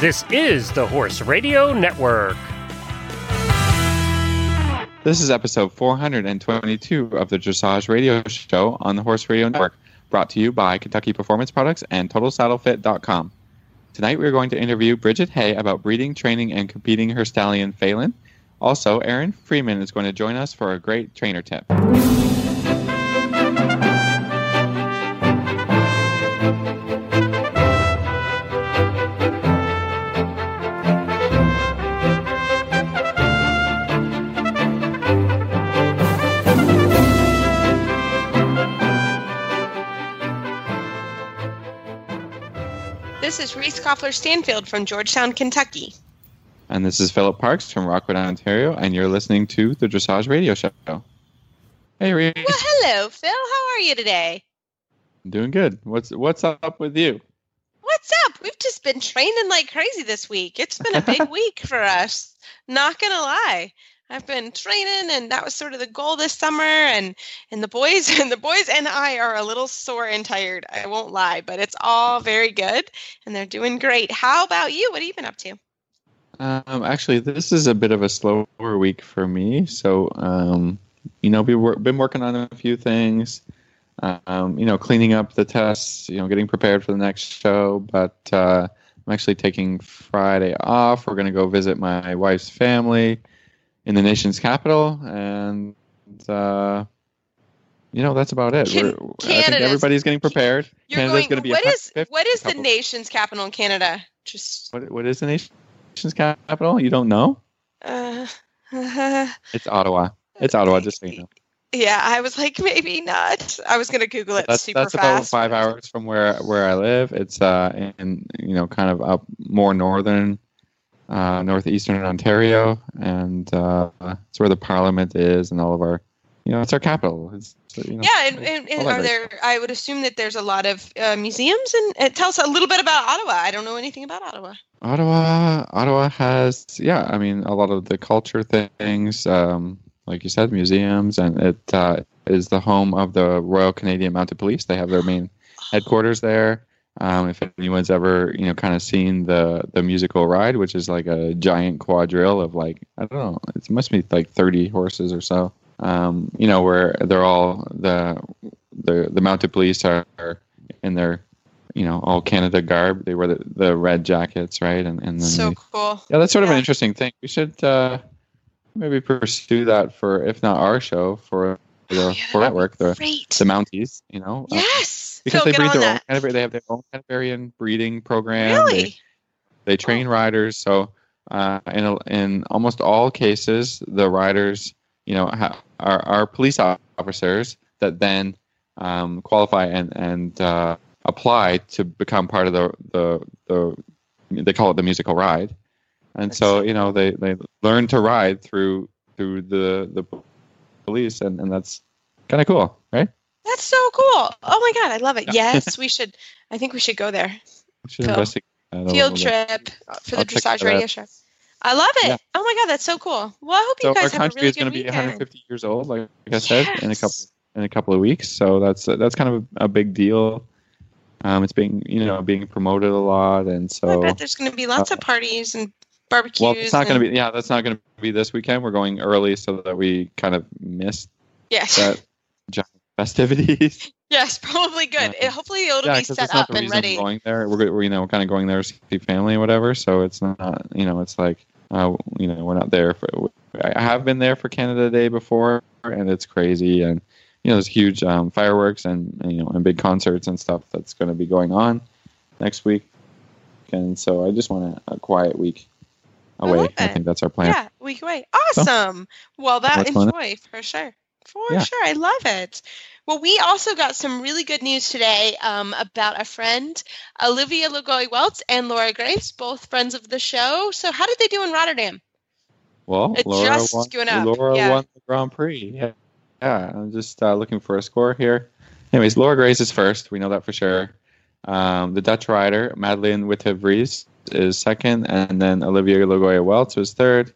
This is the Horse Radio Network. This is episode 422 of the Dressage Radio Show on the Horse Radio Network, brought to you by Kentucky Performance Products and TotalSaddleFit.com. Tonight we're going to interview Bridget Hay about breeding, training, and competing her stallion Faolan. Also, Erin Freeman is going to join us for a great trainer tip. Koffler Stanfield from Georgetown, Kentucky. And this is Philip Parks from Rockwood, Ontario, and you're listening to the Dressage Radio Show. Hey, Reese. Well, hello, Phil. How are you today? I'm Doing good. What's what's up with you? What's up? We've just been training like crazy this week. It's been a big week for us. Not gonna lie. I've been training and that was sort of the goal this summer and and the boys and the boys and I are a little sore and tired. I won't lie, but it's all very good and they're doing great. How about you? What have you been up to? Um, actually, this is a bit of a slower week for me. So, um, you know, we've been working on a few things. Um, you know, cleaning up the tests. You know, getting prepared for the next show. But uh, I'm actually taking Friday off. We're going to go visit my wife's family in the nation's capital, and uh, you know that's about it. Can- We're, I think everybody's getting prepared. You're Canada's going, to be what a is what is the nation's capital in Canada? Just What, what is the nation's capital? You don't know? uh, It's Ottawa. It's Ottawa. Just so you know. Yeah, I was like, maybe not. I was gonna Google it That's super that's about five hours from where where I live. It's uh in you know kind of up more northern, uh, northeastern Ontario, and uh, it's where the Parliament is, and all of our, you know, it's our capital. It's you know, Yeah, and, and, and are there? I would assume that there's a lot of uh, museums, and, tell us a little bit about Ottawa. I don't know anything about Ottawa. Ottawa, Ottawa has, yeah, I mean, a lot of the culture things, um, like you said, museums, and it uh, is the home of the Royal Canadian Mounted Police. They have their main headquarters there. Um, if anyone's ever, you know, kind of seen the the musical ride, which is like a giant quadrille of like I don't know, it must be like thirty horses or so. Um, you know, where they're all the the the mounted police are in their you know all Canada garb. They wear the, the red jackets, right? And and then So they- cool. yeah, that's sort of an interesting thing. We should uh, maybe pursue that for, if not our show, for the Oh, yeah, for network, the the Mounties. You know, uh, yes. Because Phil, they breed their own that. kind of. They have their own Canterbury breeding program. They, Really? they train riders. So uh, in a, in almost all cases, the riders, you know, ha- are are police officers that then um, qualify and and uh, apply to become part of the the the. They call it the musical ride, and so you know they they learn to ride through through the the police, and and that's kind of cool? That's so cool. Oh my god, I love it. Yeah. Yes, we should. I think we should go there. We should Cool. investigate that a little Field trip for the I'll check dressage radio show. I love it. Yeah. Oh my god, that's so cool. Well, I hope So you our guys have a country really is going to be 150 years old, like, like I said, in a couple in a couple of weeks. So that's that's kind of a, a big deal. Um, it's being you know being promoted a lot, and so I bet there's going to be lots of parties and barbecues. well, it's not going to be yeah, that's not going to be this weekend. We're going early so that we kind of miss Yes. that giant festivities. Yes, probably good. Yeah. It, hopefully, it'll yeah, be set up the and ready. I'm going there. We're, we're you know we're kind of going there to see family or whatever. So it's not you know it's like uh, you know we're not there for. I have been there for Canada Day before, and it's crazy. And you know there's huge um, fireworks and, and you know and big concerts and stuff that's going to be going on next week. And so I just want a, a quiet week away. love I think that's our plan. Yeah, week away. Awesome. well, that enjoy for sure. For Yeah. sure. I love it. Well, we also got some really good news today um, about a friend, Olivia LaGoy-Welts and Laura Graves, both friends of the show. So, how did they do in Rotterdam? Well, It Laura just won. up, Laura yeah. won the Grand Prix. Yeah, yeah. I'm just uh, looking for a score here. Anyways, Laura Graves is first. We know that for sure. Um, the Dutch rider Madeleine Witte-Vrees is second, and then Olivia LaGoy-Welts was third.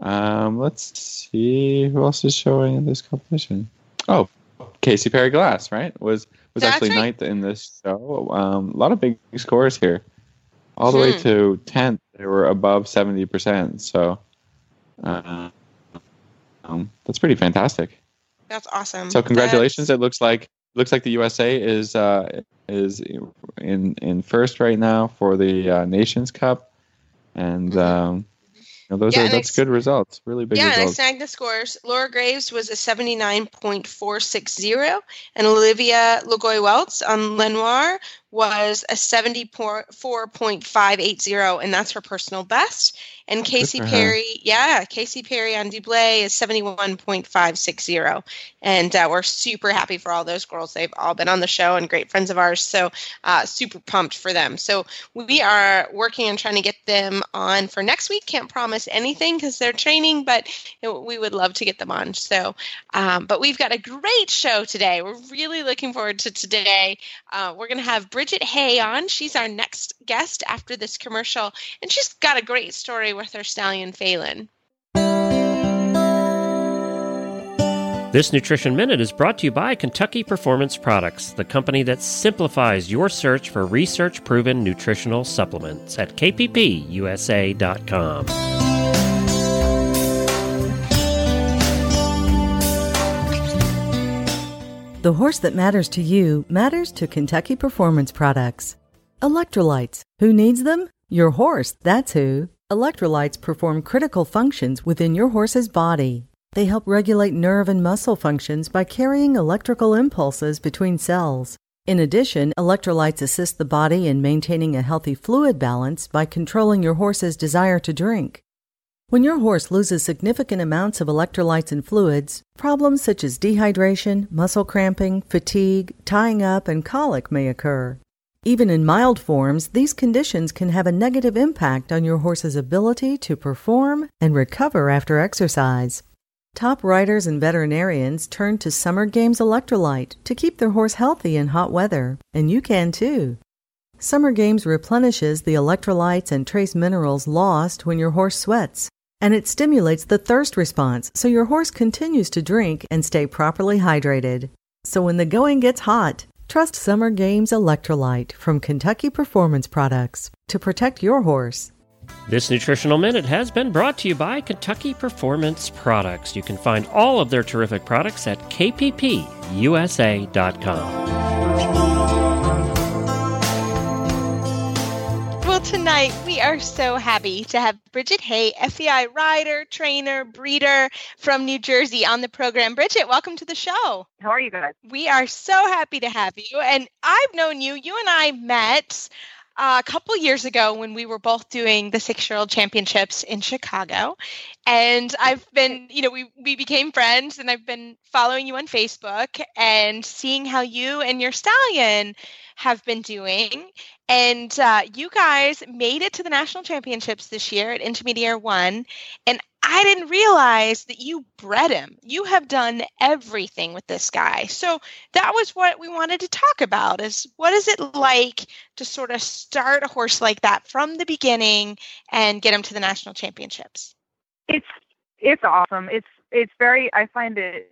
Um, let's see who else is showing in this competition. Oh, Kasey Perry-Glass, right? Was was That's actually right. ninth in this show. Um, a lot of big scores here. all the way Hmm. to tenth, they were above seventy percent. So, uh, um, that's pretty fantastic. That's awesome. So, congratulations! That's- It looks like looks like the USA is uh, is in in first right now for the uh, Nations Cup, and Mhm. um, know, those Yeah, are and that's it's- good results. Really big yeah, and I results. snagged the scores. Laura Graves was a 79.460, and Olivia LaGoy-Welts on Lonoir was a 74.580, and that's her personal best. And Kasey her. Perry, yeah, Kasey Perry on Dublet is 71.560. And uh, we're super happy for all those girls. They've all been on the show and great friends of ours. So uh, super pumped for them. So we are working on trying to get them on for next week. Can't promise anything because they're training, but we would love to get them on. So, um, but we've got a great show today. We're really looking forward to today. Uh, we're going to have Bridget Hay on. She's our next guest after this commercial, and she's got a great story with her stallion Faolan. This Nutrition Minute is brought to you by Kentucky Performance Products, the company that simplifies your search for research proven nutritional supplements at kppusa.com. The horse that matters to you matters to Kentucky Performance Products. Electrolytes. Who needs them? Your horse, that's who. Electrolytes perform critical functions within your horse's body. They help regulate nerve and muscle functions by carrying electrical impulses between cells. In addition, electrolytes assist the body in maintaining a healthy fluid balance by controlling your horse's desire to drink. When your horse loses significant amounts of electrolytes and fluids, problems such as dehydration, muscle cramping, fatigue, tying up, and colic may occur. Even in mild forms, these conditions can have a negative impact on your horse's ability to perform and recover after exercise. Top riders and veterinarians turn to Summer Games Electrolyte to keep their horse healthy in hot weather, and you can too. Summer Games replenishes the electrolytes and trace minerals lost when your horse sweats, and it stimulates the thirst response so your horse continues to drink and stay properly hydrated. So when the going gets hot, trust Summer Games Electrolyte from Kentucky Performance Products to protect your horse. This Nutritional Minute has been brought to you by Kentucky Performance Products. You can find all of their terrific products at kppusa.com. tonight we are so happy to have Bridget Hay, FEI rider, trainer, breeder from New Jersey on the program. Bridget, welcome to the show. How are you guys? We are so happy to have you. And I've known you. You and I met uh, a couple years ago when we were both doing the six year old championships in Chicago. And I've been, you know, we, we became friends and I've been following you on Facebook and seeing how you and your stallion have been doing. And uh, you guys made it to the national championships this year at Intermediate One. And I didn't realize that you bred him. You have done everything with this guy. So that was what we wanted to talk about is what is it like to sort of start a horse like that from the beginning and get him to the national championships? It's it's awesome. It's it's very. I find it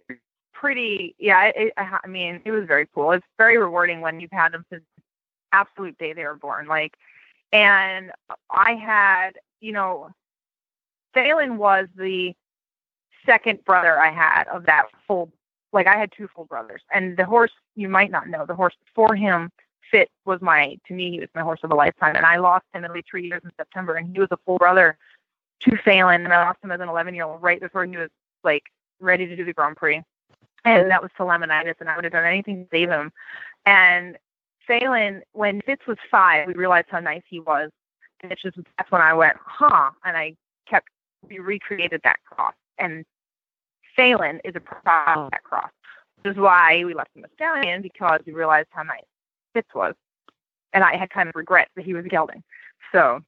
pretty. Yeah. It, I mean, it was very cool. It's very rewarding when you've had them since absolute day they were born. Like, and I had, you know, Faolan was the second brother I had of that full. Like, I had two full brothers, and the horse you might not know. The horse before him, Fitz, was my to me he was my horse of a lifetime, and I lost him at least three years in September, and he was a full brother to Faolan, and I lost him as an 11 year old right before he was like ready to do the Grand Prix. And that was to laminitis, and I would have done anything to save him. And Faolan, when Fitz was five, we realized how nice he was. And it's just that's when I went, huh? And I kept we recreated that cross. And Faolan is a product of that cross. This is why we left him a stallion because we realized how nice Fitz was. And I had kind of regrets that he was gelding. So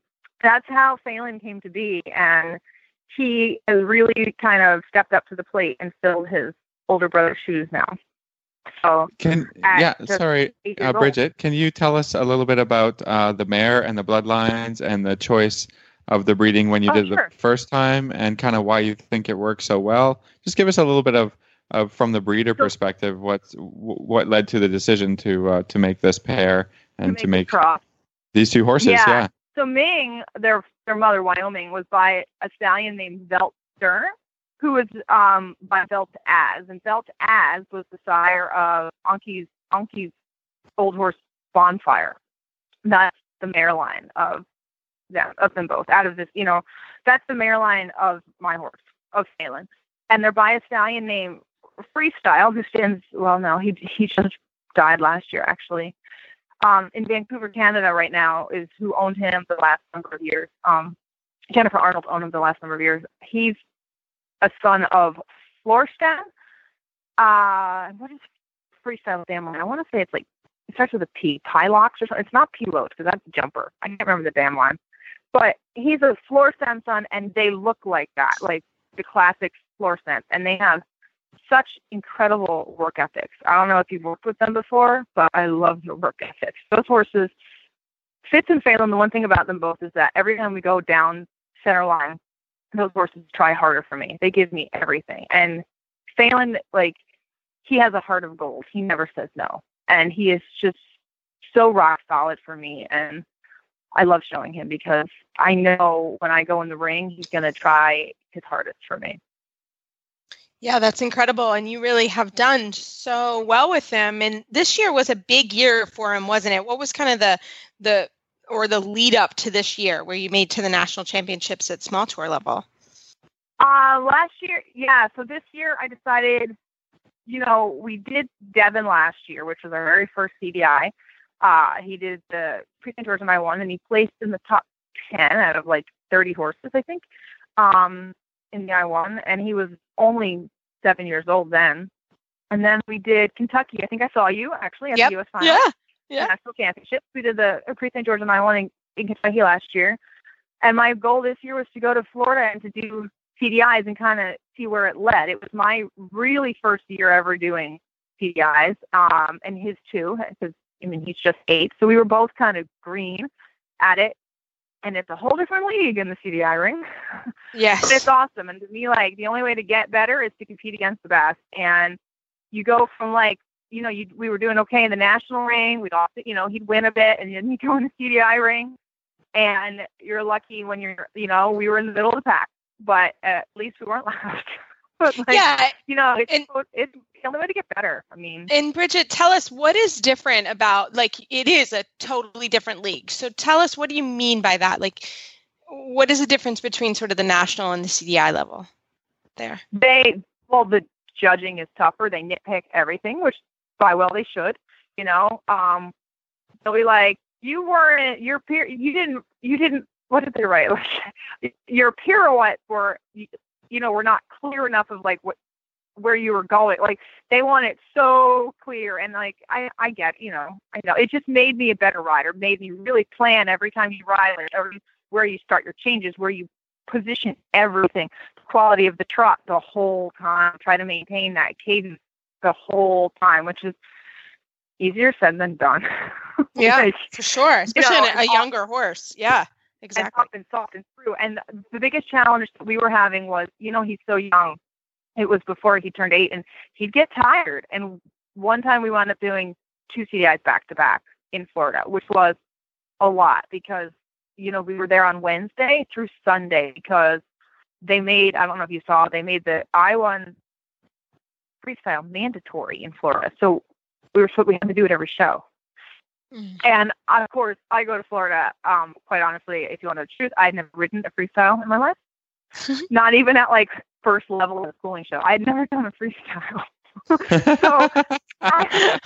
that's how Faolan came to be. And he has really kind of stepped up to the plate and filled his older brother's shoes now. So Can yeah, sorry, uh, years old. Bridget. Can you tell us a little bit about uh, the mare and the bloodlines and the choice of the breeding when you Oh, did sure. the first time, and kind of why you think it worked so well? Just give us a little bit of, of from the breeder Sure. perspective, what what led to the decision to uh, to make this pair and to make cross. these two horses? Yeah. Yeah, So Ming, their their mother Wyoming, was by a stallion named Velt Stern, who was um, by Welt As, and Welt As was the sire of Anky's Anky's old horse Bonfire. That's the mare line of them of them both. Out of this, you know, that's the mare line of my horse of Faolan, and they're by a stallion named Freestyle, who stands well. No, he he just died last year actually. Um, in Vancouver, Canada, right now is who owned him the last number of years. Um, Jennifer Arnold owned him the last number of years. He's a son of Florestan. Uh, what is freestyle dam line? I want to say it's like it starts with a P, Pilox or something. It's not Pilote because that's a jumper. I can't remember the dam line. But he's a Florestan son, and they look like that, like the classic Florestan, and they have such incredible work ethics. I don't know if you've worked with them before, but I love their work ethics. Those horses, Fitz and Faolan, the one thing about them both is that every time we go down center line, those horses try harder for me. They give me everything. And Faolan, like, he has a heart of gold. He never says no. And he is just so rock solid for me. And I love showing him because I know when I go in the ring, he's going to try his hardest for me. Yeah, that's incredible. And you really have done so well with him. And this year was a big year for him, wasn't it? What was kind of the the or the lead up to this year where you made to the national championships at small tour level? Uh last year, yeah. So this year I decided, you know, we did Devon last year, which was our very first CDI. Uh he did the pre George and I won and he placed in the top ten out of like thirty horses, I think. Um in the I one, and he was only seven years old then. And then we did Kentucky. I think I saw you actually at yep. the U.S. Final. Yeah, yeah. National Championships. We did the Pre St. George and I won in, in Kentucky last year. And my goal this year was to go to Florida and to do CDIs and kind of see where it led. It was my really first year ever doing CDIs, um, and his too, because I mean he's just eight. So we were both kind of green at it and it's a whole different league in the CDI ring. Yes. but it's awesome. And to me, like the only way to get better is to compete against the best. And you go from like, you know, you we were doing okay in the national ring. We'd also, you know, he'd win a bit, and then you go in the CDI ring, and you're lucky when you're, you know, we were in the middle of the pack, but at least we weren't last. But like, yeah, you know, it's and, it's the only way to get better. I mean, and Bridget, tell us what is different about like it is a totally different league. So tell us what do you mean by that? Like, what is the difference between sort of the national and the CDI level? There, they well, the judging is tougher. They nitpick everything, which by well they should. You know, um, they'll be like, you weren't your peer, you didn't, you didn't. What did they write? your pirouettes were you know, were not clear enough of like what where you were going. Like they want it so clear and like I I get, you know, I know. It just made me a better rider, made me really plan every time you ride, like every where you start your changes, where you position everything, the quality of the trot the whole time, try to maintain that cadence the whole time, which is easier said than done. Yeah, like, for sure. Especially you know, a, a younger horse. Yeah exactly. and soft and soft and true. And the biggest challenge that we were having was, you know, he's so young. It was before he turned eight, and he'd get tired. And one time we wound up doing two CDIs back to back in Florida, which was a lot because you know we were there on Wednesday through Sunday because they made I don't know if you saw they made the I one freestyle mandatory in Florida, so we were supposed we had to do it every show. Mm. And of course, I go to Florida. Um, quite honestly, if you want to know the truth, I had never ridden a freestyle in my life. Not even at like first level of a schooling show. I had never done a freestyle. so I,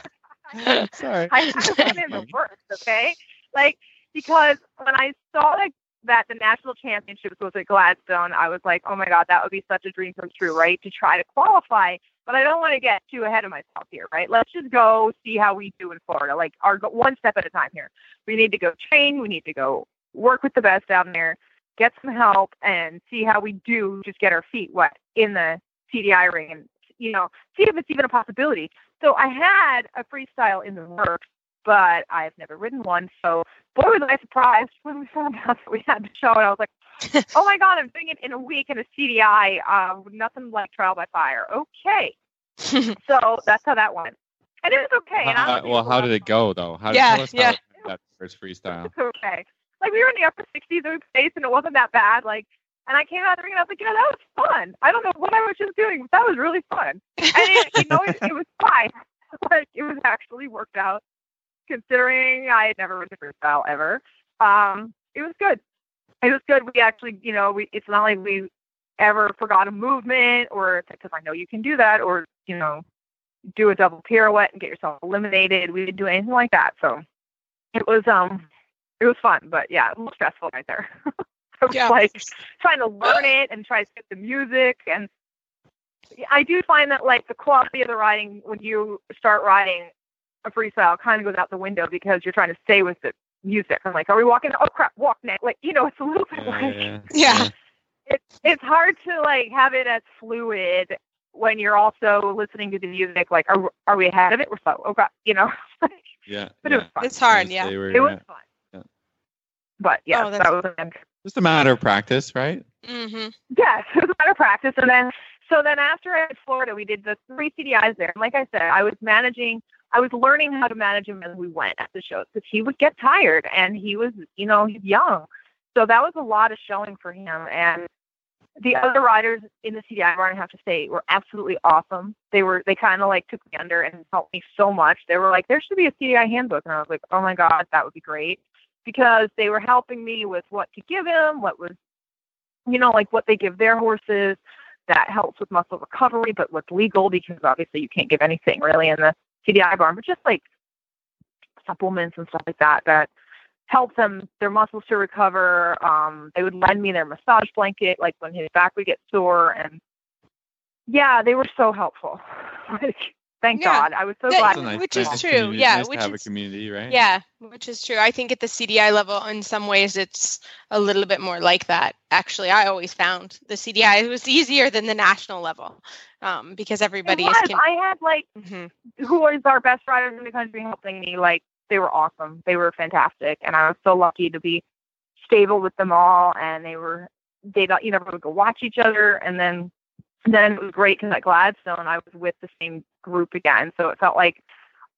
Sorry. I, I went in the worst, okay? Like because when I saw like that the national championships was at Gladstone, I was like, oh my god, that would be such a dream come true, right? To try to qualify but I don't want to get too ahead of myself here, right? Let's just go see how we do in Florida, like our one step at a time here. We need to go train. We need to go work with the best down there, get some help, and see how we do. Just get our feet wet in the CDI ring, and you know, see if it's even a possibility. So I had a freestyle in the works, but I've never ridden one. So boy, was I surprised when we found out that we had the show, and I was like, oh my God, I'm doing it in a week in a CDI. Uh, nothing like trial by fire. Okay. so that's how that went. And it was okay. And uh, well, how did it go though? How, yeah, tell us yeah. how that first freestyle. Okay. like we were in the upper 60s we placed and it wasn't that bad. Like, and I came out of the ring and I was like, yeah, that was fun. I don't know what I was just doing, but that was really fun. And it, you know, it, it was fine. like it was actually worked out, considering I had never ridden a freestyle ever. Um, it was good. It was good. We actually, you know, we it's not like we ever forgot a movement or because I know you can do that or you know do a double pirouette and get yourself eliminated. We didn't do anything like that. So it was um it was fun, but yeah, a little stressful right there. I was Yeah. like trying to learn it and try to get the music and I do find that like the quality of the riding when you start riding a freestyle kind of goes out the window because you're trying to stay with the music. I'm like, are we walking? Oh crap, walk next. Like you know, it's a little bit Yeah, like yeah, Yeah. it's it's hard to like have it as fluid when you're also listening to the music. Like, are are we ahead of it? We're slow. Oh god, you know. yeah. but it was fun. It's hard, Just yeah. stay It you're was at. fun. Yeah. But yeah, Oh, that's- that was an Just a matter of practice, right? Mm-hmm. Yes, it was a matter of practice. And then, so then after I had Florida, we did the three CDIs there. And like I said, I was managing, I was learning how to manage him as we went at the shows because he would get tired and he was, you know, he's young. So that was a lot of showing for him. And the other riders in the CDI barn, I have to say, were absolutely awesome. They were, they kind of like took me under and helped me so much. They were like, there should be a CDI handbook. And I was like, oh my God, that would be great. Because they were helping me with what to give him, what was you know, like what they give their horses that helps with muscle recovery, but what's legal because obviously you can't give anything really in the CDI barn, but just like supplements and stuff like that that help them their muscles to recover. Um, they would lend me their massage blanket, like when his back would get sore, and yeah, they were so helpful. like, thank Yeah. God, I was so That- glad. It's a nice- which is true, community- yeah, nice to which have a is- community, right? Yeah, which is true. I think at the CDI level, in some ways, it's a little bit more like that. Actually, I always found the CDI was easier than the national level um, because It everybody was. is. Con- I had like Mhm. who was our best riders in the country helping me. Like they were awesome. They were fantastic, and I was so lucky to be stable with them all. And they were they you know would go watch each other, and then then it was great because at Gladstone I was with the same group again, so it felt like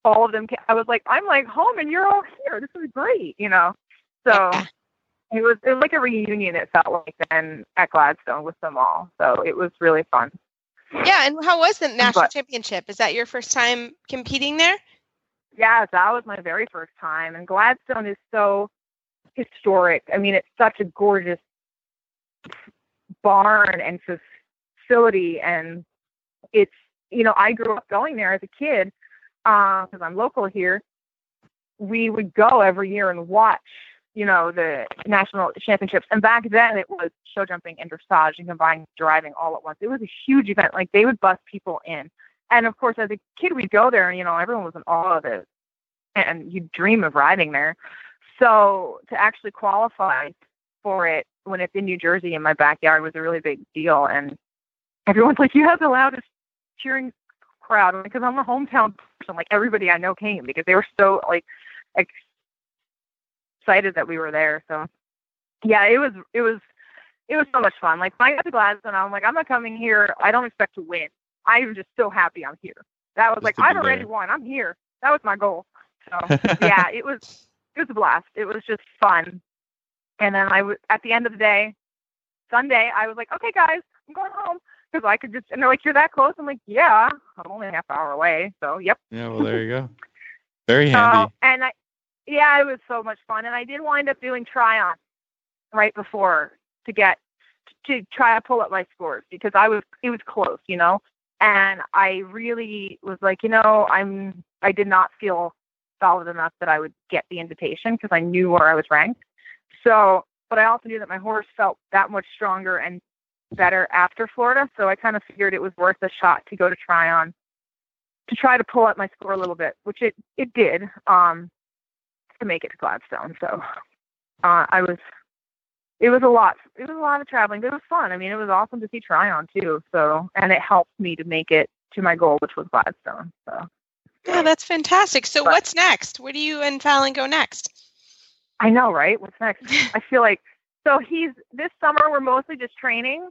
all of them. ca- I was like I'm like home, and you're all here. This is great, you know. So. It was it was like a reunion. It felt like then at Gladstone with them all, so it was really fun. Yeah, and how was the national But- championship? Is that your first time competing there? Yeah, that was my very first time. And Gladstone is so historic. I mean, it's such a gorgeous barn and facility. And it's, you know, I grew up going there as a kid um, because I'm local here. We would go every year and watch, you know, the national championships. And back then it was show jumping and dressage and combined driving all at once. It was a huge event. Like they would bus people in. And of course, as a kid, we'd go there, and you know, everyone was in awe of it, and you dream of riding there. So to actually qualify for it when it's in New Jersey in my backyard was a really big deal, and everyone's like, "You have the loudest cheering crowd," because I'm a hometown person. Like everybody I know came because they were so like excited that we were there. So yeah, it was it was it was so much fun. Like when I got to Gladstone, I'm like, I'm not coming here. I don't expect to win. I'm just so happy I'm here. That was Just like I've already there. won. I'm here. That was my goal. So yeah, it was it was a blast. It was just fun. And then I was at the end of the day, Sunday, I was like, okay, guys, I'm going home because I could just. And they're like, you're that close. I'm like, yeah, I'm only a half hour away. So yep. Yeah, well, there you go. Very handy. and I, yeah, it was so much fun. And I did wind up doing Tryon right before to get to try to pull up my scores because I was it was close, you know. And I really was like, you know, I'm I did not feel solid enough that I would get the invitation because I knew where I was ranked. So, but I also knew that my horse felt that much stronger and better after Florida. So I kind of figured it was worth a shot to go to Tryon to try to pull up my score a little bit, which it it did um, to make it to Gladstone. So uh, I was it was a lot. It was a lot of traveling, but it was fun. I mean, it was awesome to see Tryon too. So and it helped me to make it to my goal, which was Gladstone. So Oh, that's fantastic. So But- what's next? Where do you and Faolan go next? I know, right? What's next? I feel like so he's this summer we're mostly just training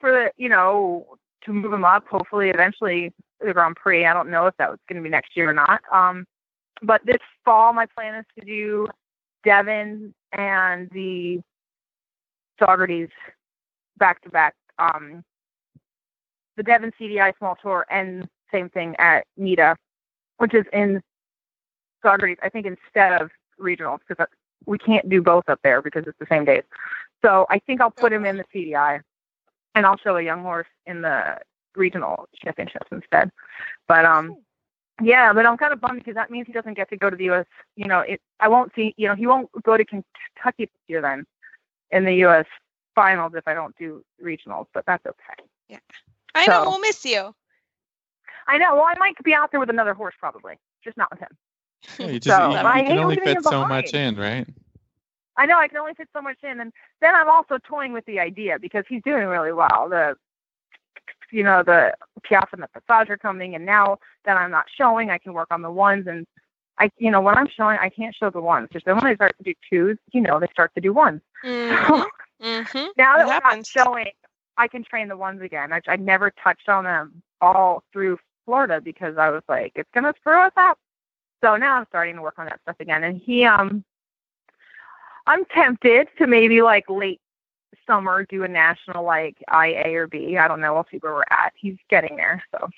for you know to move him up. Hopefully, eventually the Grand Prix. I don't know if that was going to be next year or not. Um, but this fall my plan is to do Devon and the Saugerties back to back. Um, the Devon CDI small tour and same thing at NITA, which is in Saugerties, I think instead of regionals because we can't do both up there because it's the same days. So I think I'll put him in the CDI and I'll show a young horse in the regional championships instead. But um yeah, but I'm kind of bummed because that means he doesn't get to go to the U.S. You know, it. I won't see. You know, he won't go to Kentucky this year then in the U.S. finals if I don't do regionals. But that's okay. Yeah, I so, know we'll miss you. I know. Well, I might be out there with another horse probably, just not with him. Yeah, you just so, you, you can only fit so much in, right? I know I can only fit so much in, and then I'm also toying with the idea because he's doing really well. The you know, the Piaffe and the Passage are coming, and now that I'm not showing, I can work on the ones. And I, you know, when I'm showing, I can't show the ones. Because then when I start to do twos, you know, they start to do ones. Mm-hmm. mm-hmm. Now that I'm not showing, I can train the ones again. I, I never touched on them all through Florida because I was like, it's gonna screw us up. So now I'm starting to work on that stuff again. And he, um, I'm tempted to maybe like late summer do a national like IA or B. I don't know. We'll see where we're at. He's getting there. So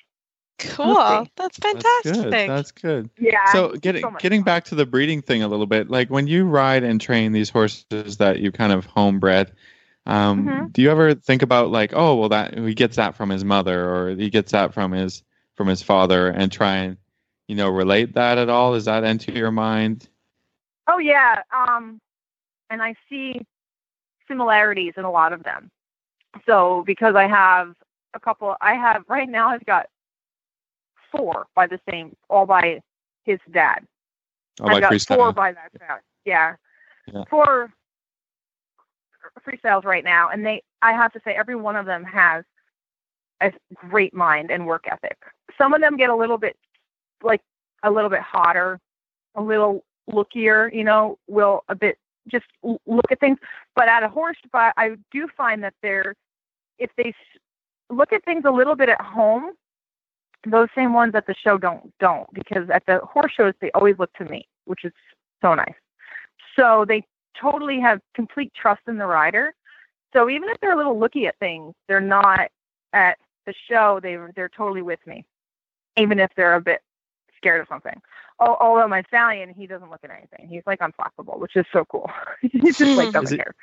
cool. That's fantastic. That's good. That's good. Yeah. So getting so getting back to the breeding thing a little bit, like when you ride and train these horses that you kind of homebred, um, mm-hmm. do you ever think about like, oh, well, that he gets that from his mother or he gets that from his from his father, and try and you know relate that at all? Is that into your mind? Oh yeah. Um, and I see similarities in a lot of them. So because I have a couple, I have right now I've got four by the same, all by his dad. Oh, I've got freestyle. four by that dad. Yeah. yeah. Four freestyles right now, and they, I have to say, every one of them has a great mind and work ethic. Some of them get a little bit, like a little bit hotter, a little lookier, you know, will a bit just look at things. But at a horse but I do find that they're if they look at things a little bit at home, those same ones at the show don't don't because at the horse shows they always look to me, which is so nice. So they totally have complete trust in the rider. So even if they're a little looky at things, they're not at the show. They they're totally with me, even if they're a bit scared of something although my stallion, he doesn't look at anything. He's like unflappable, which is so cool. He's just like hmm. doesn't care.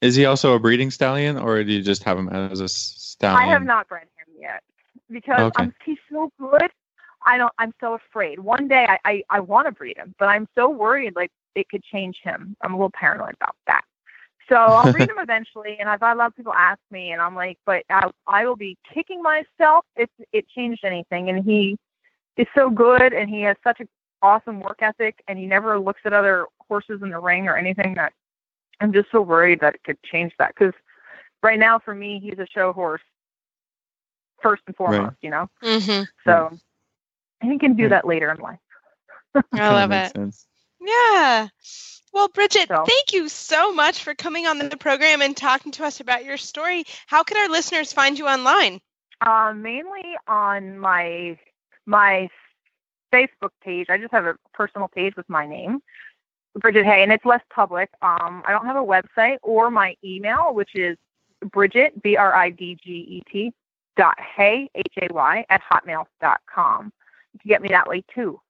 Is he also a breeding stallion, or do you just have him as a stallion? I have not bred him yet because okay. he's so good. I don't. I'm so afraid. One day I I, I want to breed him, but I'm so worried like it could change him. I'm a little paranoid about that. So I'll breed him eventually, and I've had a lot of people ask me, and I'm like, but I, I will be kicking myself if it changed anything. And he is so good, and he has such an awesome work ethic and he never looks at other horses in the ring or anything that I'm just so worried that it could change that because right now for me he's a show horse first and foremost, right. you know. Mm-hmm. So he can do that later in life. I love it. Sense. Yeah. Well, Bridget, so. thank you so much for coming on the program and talking to us about your story. How can our listeners find you online? Uh, mainly on my my Facebook page. I just have a personal page with my name, Bridget Hay, and it's less public. Um, I don't have a website or my email, which is Bridget B R I D G E T dot Hay H A Y at hotmail dot com. You can get me that way too.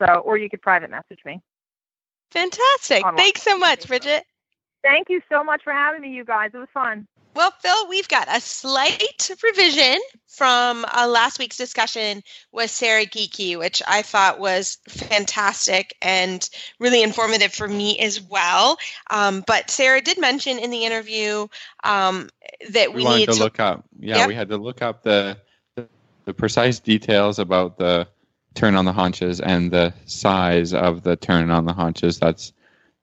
So, or you could private message me. Fantastic! Online. Thanks so much, Bridget. Thank you so much for having me, you guys. It was fun. Well, Phil, we've got a slight revision from uh, last week's discussion with Sarah Geikie, which I thought was fantastic and really informative for me as well. Um, but Sarah did mention in the interview um, that we, we wanted to, to, look up. Yeah, yep. we had to look up the, the the precise details about the turn on the haunches and the size of the turn on the haunches. That's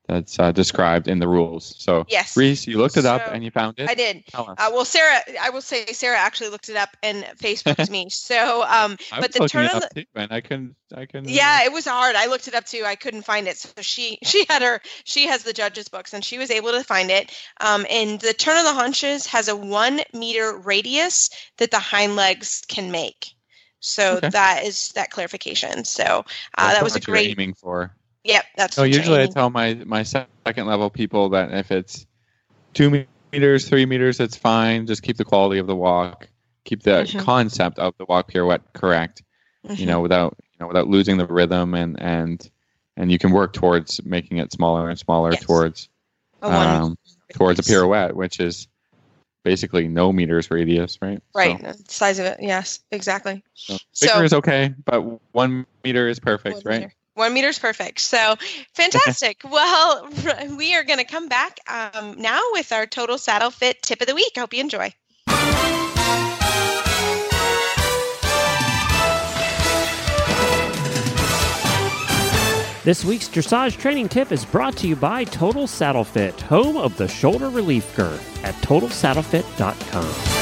that's uh, described in the rules. So, yes, Reese, you looked it up and you found it. I did. Uh, well, Sarah, I will say Sarah actually looked it up and Facebooked me. So, um, but the turn of the. I couldn't. I couldn't. Yeah, it was hard. I looked it up too. I couldn't find it. So she she had her she has the judges books and she was able to find it. Um, and the turn of the haunches has a one meter radius that the hind legs can make. So okay. that is that clarification. So uh, that was a great aiming for. Yep, that's. True. So usually I tell my my second level people that if it's two meters, three meters, it's fine. Just keep the quality of the walk, keep the Mhm. concept of the walk pirouette correct. You know, without you know, without losing the rhythm, and and and you can work towards making it smaller and smaller Yes. towards A um, towards a pirouette, which is basically no meters radius, right? right, So, the size of it. Yes, exactly. so So- bigger is okay, but one meter is perfect, right? meter. One meter's perfect. So fantastic. well, we are going to come back um, now with our total saddle fit tip of the week. I hope you enjoy. This week's dressage training tip is brought to you by Total Saddle Fit, home of the shoulder relief girth at totalsaddlefit.com.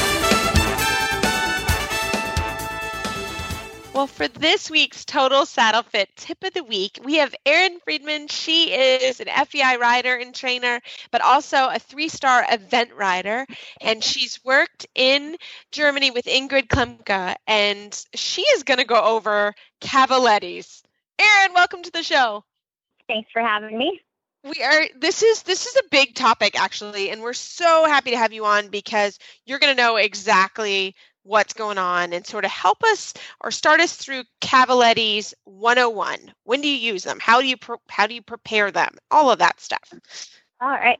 Well, for this week's Total Saddle Fit tip of the week, we have Erin Friedman. She is an FEI rider and trainer, but also a three star event rider. And she's worked in Germany with Ingrid Klimke, and she is going to go over cavalettis. Erin, welcome to the show. Thanks for having me. We are this is this is a big topic actually, and we're so happy to have you on because you're going to know exactly what's going on and sort of help us or start us through Cavaletti's 101. When do you use them? How do you pre- how do you prepare them? All of that stuff. All right.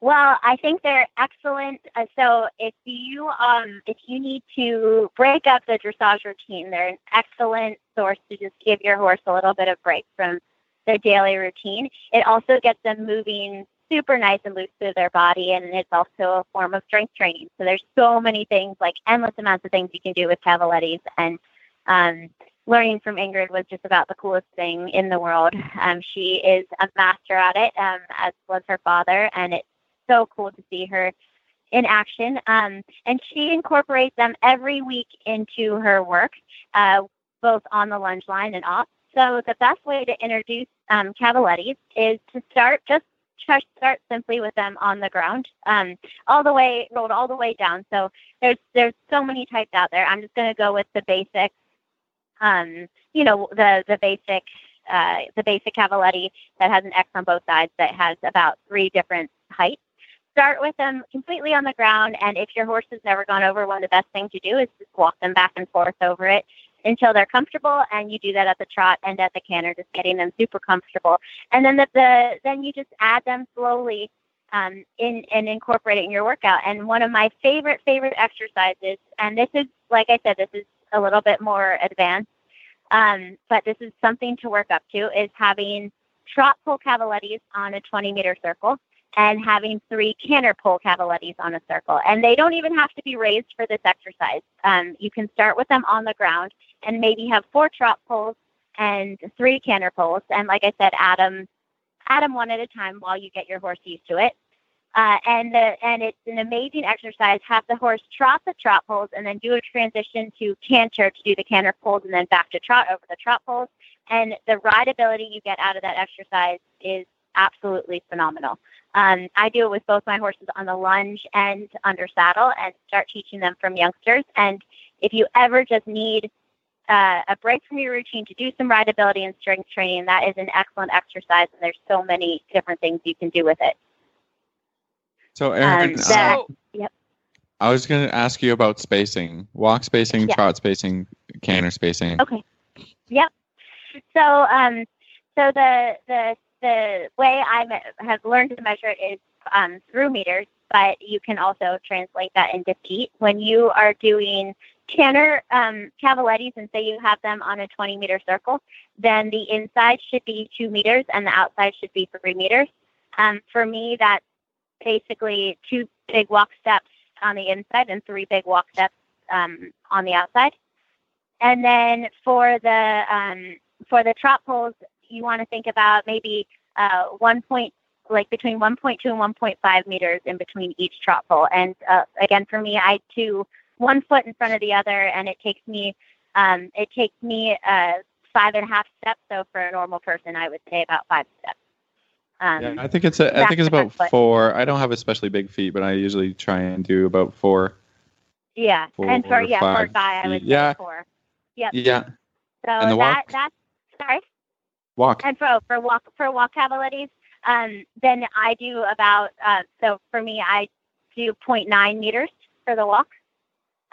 Well, I think they're excellent. Uh, so if you um, if you need to break up the dressage routine, they're an excellent source to just give your horse a little bit of break from their daily routine. It also gets them moving super nice and loose through their body, and it's also a form of strength training. So there's so many things, like endless amounts of things you can do with cavalettis, and um, learning from Ingrid was just about the coolest thing in the world. Um, she is a master at it, um, as was her father, and it's so cool to see her in action. Um, and she incorporates them every week into her work, uh, both on the lunge line and off. So the best way to introduce um, cavalettis is to start just just start simply with them on the ground, um, all the way rolled all the way down. So there's there's so many types out there. I'm just going to go with the basic, um, you know, the the basic uh, the basic cavaletti that has an X on both sides that has about three different heights. Start with them completely on the ground, and if your horse has never gone over, one the best things to do is just walk them back and forth over it until they're comfortable. And you do that at the trot and at the canter, just getting them super comfortable. And then the, the then you just add them slowly um, in and incorporate it in your workout. And one of my favorite favorite exercises, and this is like I said, this is a little bit more advanced, um, but this is something to work up to, is having trot pull cavalettis on a 20 meter circle and having three canter pull cavalettis on a circle. And they don't even have to be raised for this exercise. Um, you can start with them on the ground and maybe have four trot poles and three canter poles. And like I said, add them, add them one at a time while you get your horse used to it. Uh, and the, and it's an amazing exercise. Have the horse trot the trot poles and then do a transition to canter to do the canter poles and then back to trot over the trot poles. And the rideability you get out of that exercise is absolutely phenomenal. Um, I do it with both my horses on the lunge and under saddle and start teaching them from youngsters. And if you ever just need uh, a break from your routine to do some rideability and strength training, that is an excellent exercise. And there's so many different things you can do with it. So, Erin, Um, that- So, I was going to ask you about spacing, walk spacing, Yeah. trot spacing, canter spacing. Okay. Yep. So, um, so the the the way I have learned to measure it is um, through meters, but you can also translate that into feet. When you are doing canter um, cavalettis, and say you have them on a 20 meter circle, then the inside should be two meters and the outside should be three meters. Um, for me, that's basically two big walk steps on the inside and three big walk steps um, on the outside. And then for the um, for the trot poles, you want to think about maybe uh, one point, like between 1.2 and 1.5 meters in between each trot pole. And uh, again, for me, I do one foot in front of the other, and it takes me um, it takes me uh, five and a half steps. So for a normal person, I would say about five steps. Um, yeah, I think it's a, I think it's about four. I don't have especially big feet, but I usually try and do about four. yeah, and Four for yeah, for a five guy, I would say Yeah. four. Yep. Yeah, So And that walk? that's sorry. walk. And for for walk for walk cavalettis, um, then I do about, uh, so for me, I do 0.9 meters for the walk.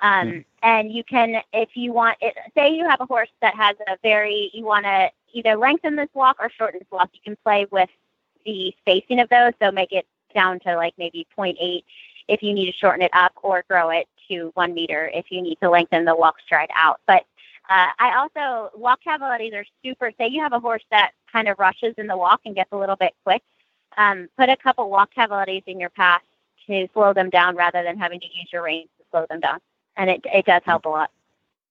Um, Hmm. And you can, if you want, it, say you have a horse that has a very, you want to either lengthen this walk or shorten this walk, you can play with the spacing of those. So make it down to like maybe 0.8 if you need to shorten it up or grow it to one meter if you need to lengthen the walk stride out. But uh, I also, walk cavalettis are super, say you have a horse that kind of rushes in the walk and gets a little bit quick, um, put a couple walk cavalettis in your path to slow them down rather than having to use your reins to slow them down. And it, it does help a lot.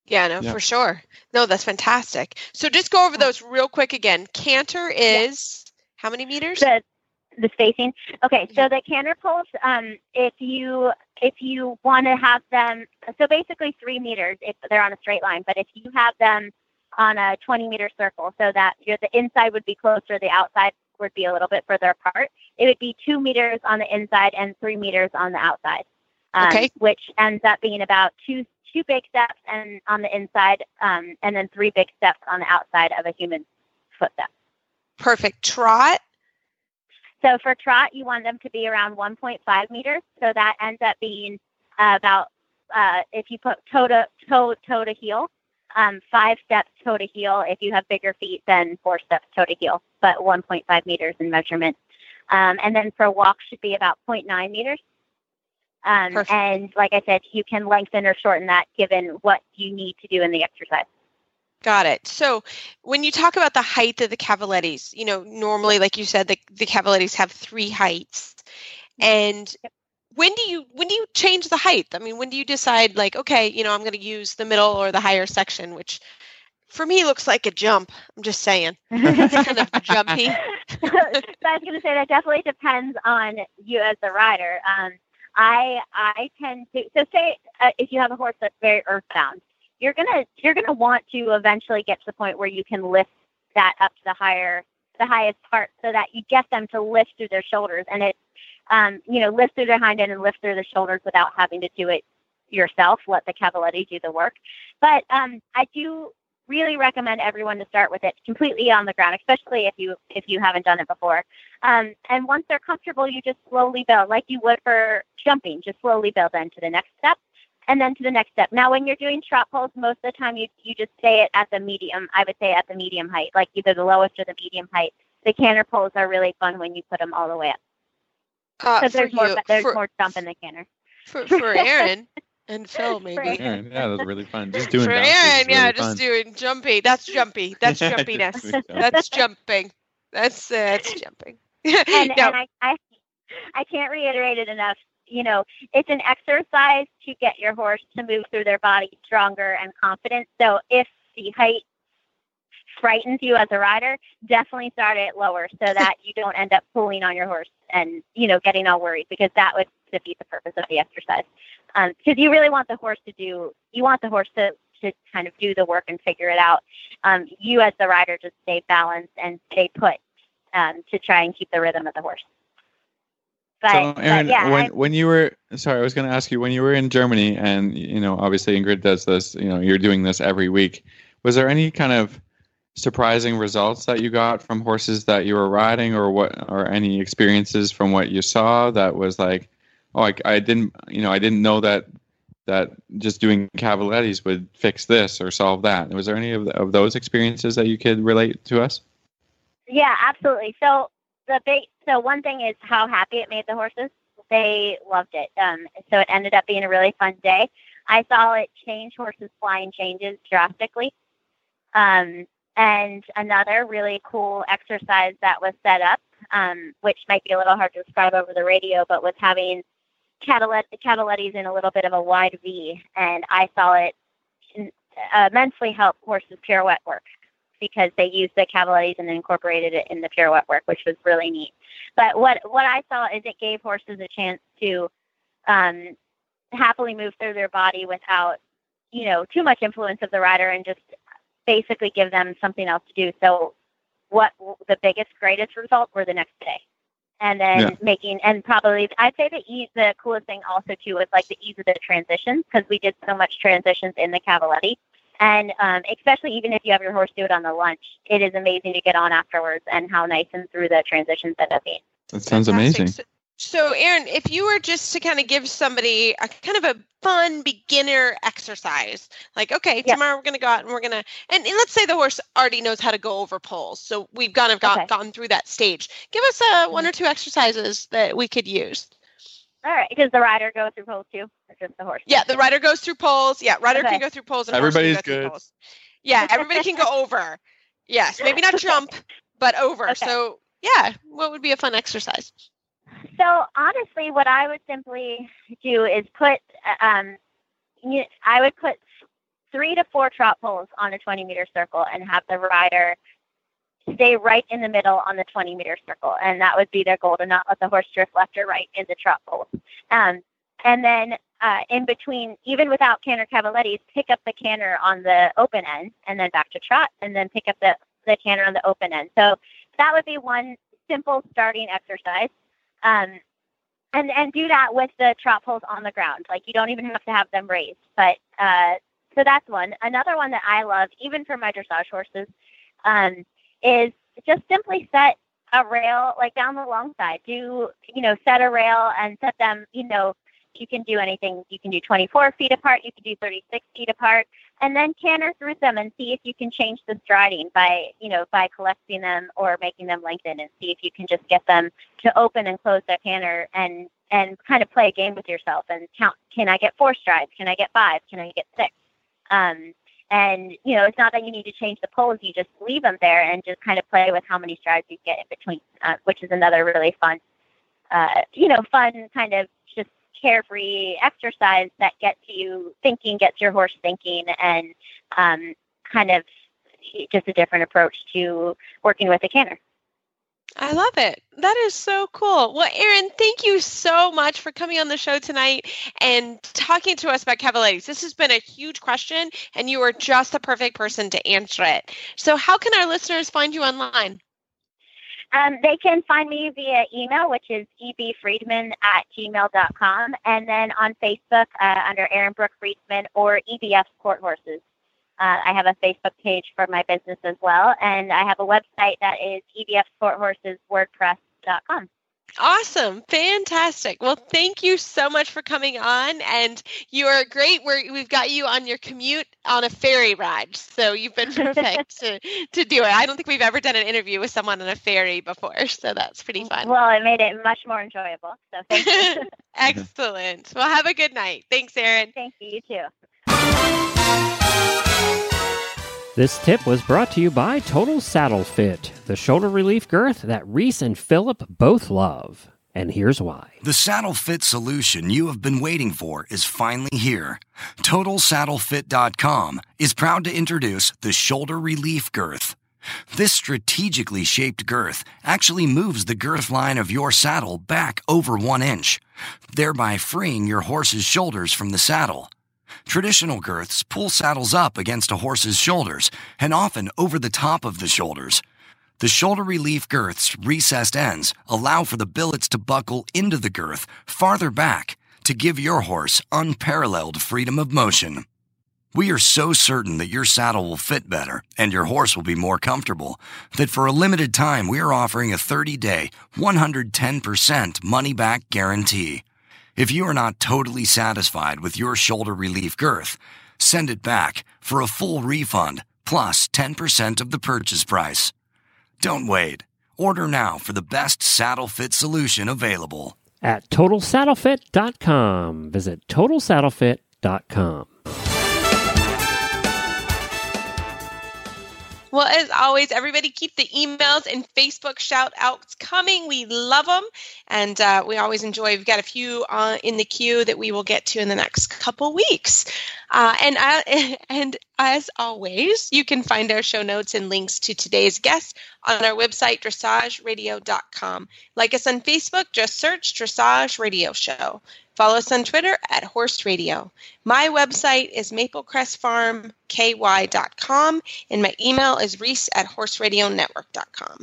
Yeah, no, Yeah. for sure. No, that's fantastic. So just go over those real quick again. Canter is how many meters? the the spacing. Okay, so the canter poles, um, if you if you want to have them, so basically three meters if they're on a straight line. But if you have them on a 20 meter circle, so that your the inside would be closer, the outside would be a little bit further apart. It would be two meters on the inside and three meters on the outside. Um, Okay. Which ends up being about two two big steps and on the inside, um, and then three big steps on the outside of a human footstep. Perfect. Trot. So for trot, you want them to be around 1.5 meters. So that ends up being uh, about uh, if you put toe to toe toe to heel, um, five steps toe to heel. If you have bigger feet, then four steps toe to heel, but 1.5 meters in measurement. Um, and then for walk should be about 0.9 meters. Um, and like I said, you can lengthen or shorten that given what you need to do in the exercise. Got it. So when you talk about the height of the cavalettis, you know, normally, like you said, the, the cavalettis have three heights. And when do you when do you change the height? I mean, when do you decide like, okay, you know, I'm going to use the middle or the higher section, which for me looks like a jump. I'm just saying. It's kind of jumpy. so I was going to say that definitely depends on you as the rider. Um, I I tend to so say uh, if you have a horse that's very earthbound, you're gonna you're gonna want to eventually get to the point where you can lift that up to the higher the highest part, so that you get them to lift through their shoulders and it um, you know lift through their hind end and lift through their shoulders without having to do it yourself. Let the cavaletti do the work. But um, I do really recommend everyone to start with it completely on the ground, especially if you if you haven't done it before. Um, and once they're comfortable, you just slowly build, like you would for jumping, just slowly build into the next step, and then to the next step. Now, when you're doing trot poles, most of the time you you just stay it at the medium. I would say at the medium height, like either the lowest or the medium height. The canter poles are really fun when you put them all the way up Uh, because for there's more you, there's for, more jump in the canter. for, for Erin and Phil, maybe. Erin, yeah, was really fun. Just doing For bounces is Erin, yeah, really just fun. doing jumpy. That's jumpy. That's Yeah, jumpiness. jump. That's jumping. That's uh, that's jumping. and, No, and I, I I can't reiterate it enough. You know, it's an exercise to get your horse to move through their body stronger and confident. So if the height frightens you as a rider, definitely start it lower so that you don't end up pulling on your horse and you know getting all worried because that would defeat the purpose of the exercise. Because you really want the horse to do, you want the horse to to kind of do the work and figure it out. Um, you as the rider just stay balanced and stay put um, to try and keep the rhythm of the horse. But, so, Erin, yeah, when I- when you were sorry, I was going to ask you when you were in Germany, and you know, obviously Ingrid does this. You know, you're doing this every week. Was there any kind of surprising results that you got from horses that you were riding, or what, or any experiences from what you saw that was like, oh, I, I didn't, you know, I didn't know that that just doing cavalettis would fix this or solve that. Was there any of, of those experiences that you could relate to us? Yeah, absolutely. So the big, so one thing is how happy it made the horses. They loved it. Um, so it ended up being a really fun day. I saw it change horses' flying changes drastically. Um, and another really cool exercise that was set up, um, which might be a little hard to describe over the radio, but was having catalet cavalettis in a little bit of a wide V, and I saw it uh, immensely help horses pirouette work because they used the cavalettis and incorporated it in the pirouette work, which was really neat. But what what I saw is it gave horses a chance to um, happily move through their body without, you know, too much influence of the rider, and just basically give them something else to do. So, what the biggest, greatest result were the next day, and then Yeah. making and probably I'd say the ease, the coolest thing also too was like the ease of the transitions because we did so much transitions in the cavaletti And um, especially even if you have your horse do it on the lunge, it is amazing to get on afterwards and how nice and through the transitions end up being. That sounds Fantastic. amazing. So, so, Erin, if you were just to kind of give somebody a kind of a fun beginner exercise, like, okay, Yeah. tomorrow we're going to go out and we're going to, and, and let's say the horse already knows how to go over poles. So we've kind of got, Okay. gotten through that stage. Give us uh, one or two exercises that we could use. All right. Does the rider go through poles too, or just the horse? Yeah, the rider goes through poles. Yeah, rider Okay. can go through poles. And horse can Everybody's go through good. poles. Yeah, everybody can go over. Yes, maybe not jump, but over. Okay. So, yeah, what would be a fun exercise? So honestly, what I would simply do is put, um, I would put three to four trot poles on a 20 meter circle and have the rider stay right in the middle on the 20 meter circle, and that would be their goal to not let the horse drift left or right in the trot poles. Um, and then uh, in between, even without canter cavalettis, pick up the canter on the open end and then back to trot, and then pick up the, the canter on the open end. So that would be one simple starting exercise. Um, and and do that with the trot poles on the ground. Like you don't even have to have them raised. But uh, so that's one. Another one that I love, even for my dressage horses, um, is just simply set a rail like down the long side. Do you know set a rail and set them. You know you can do anything. You can do 24 feet apart. You can do 36 feet apart, and then canter through them and see if you can change the striding by you know by collecting them or making them lengthen, and see if you can just get them to open and close their canter and and kind of play a game with yourself and count. Can I get four strides? Can I get five? Can I get six? Um, and you know, it's not that you need to change the poles. You just leave them there and just kind of play with how many strides you get in between, uh, which is another really fun, uh, you know, fun kind of just carefree exercise that gets you thinking, gets your horse thinking, and um, kind of just a different approach to working with a canter. I love it. That is so cool. Well, Erin, thank you so much for coming on the show tonight and talking to us about cavaliers. This has been a huge question, and you are just the perfect person to answer it. So, how can our listeners find you online? Um, they can find me via email, which is ebfriedman at gmail.com, and then on Facebook uh, under Erin Brooke Friedman or EBF Sport Horses. Uh, I have a Facebook page for my business as well, and I have a website that is ebfsporthorseswordpress.com. Awesome. Fantastic. Well, thank you so much for coming on. And you are great. We're, we've got you on your commute on a ferry ride. So you've been perfect to, to do it. I don't think we've ever done an interview with someone on a ferry before. So that's pretty fun. Well, it made it much more enjoyable. So thank you. Excellent. Well, have a good night. Thanks, Erin. thank you. You too. This tip was brought to you by Total Saddle Fit, the shoulder relief girth that Reese and Philip both love. And here's why. The saddle fit solution you have been waiting for is finally here. TotalSaddleFit.com is proud to introduce the Shoulder Relief Girth. This strategically shaped girth actually moves the girth line of your saddle back over one inch, thereby freeing your horse's shoulders from the saddle. Traditional girths pull saddles up against a horse's shoulders and often over the top of the shoulders. The shoulder relief girth's recessed ends allow for the billets to buckle into the girth farther back to give your horse unparalleled freedom of motion. We are so certain that your saddle will fit better and your horse will be more comfortable that for a limited time we are offering a 30 day, 110% money back guarantee. If you are not totally satisfied with your shoulder relief girth, send it back for a full refund plus 10% of the purchase price. Don't wait. Order now for the best saddle fit solution available. At TotalSaddleFit.com. Visit TotalSaddleFit.com. Well, as always, everybody keep the emails and Facebook shout outs coming. We love them. And uh, we always enjoy. We've got a few uh, in the queue that we will get to in the next couple weeks. Uh, and, I, and as always, you can find our show notes and links to today's guests on our website, dressageradio.com. Like us on Facebook, just search Dressage Radio Show. Follow us on Twitter at Horse Radio. My website is maplecrestfarmky.com, and my email is reese at horseradionetwork.com.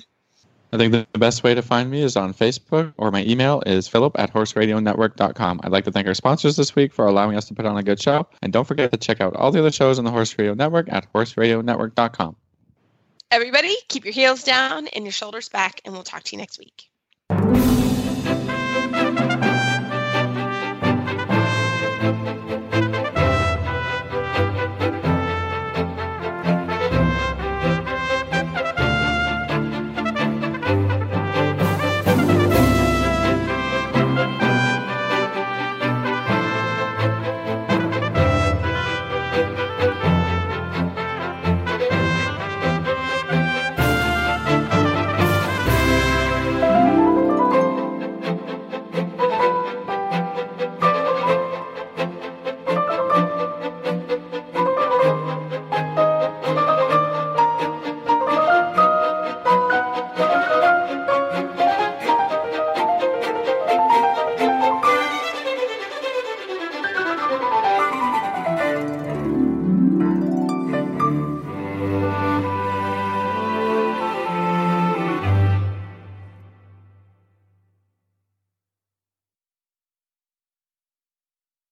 I think the best way to find me is on Facebook, or my email is philip at horseradionetwork.com. I'd like to thank our sponsors this week for allowing us to put on a good show. And don't forget to check out all the other shows on the Horse Radio Network at horseradionetwork.com. Everybody, keep your heels down and your shoulders back, and we'll talk to you next week.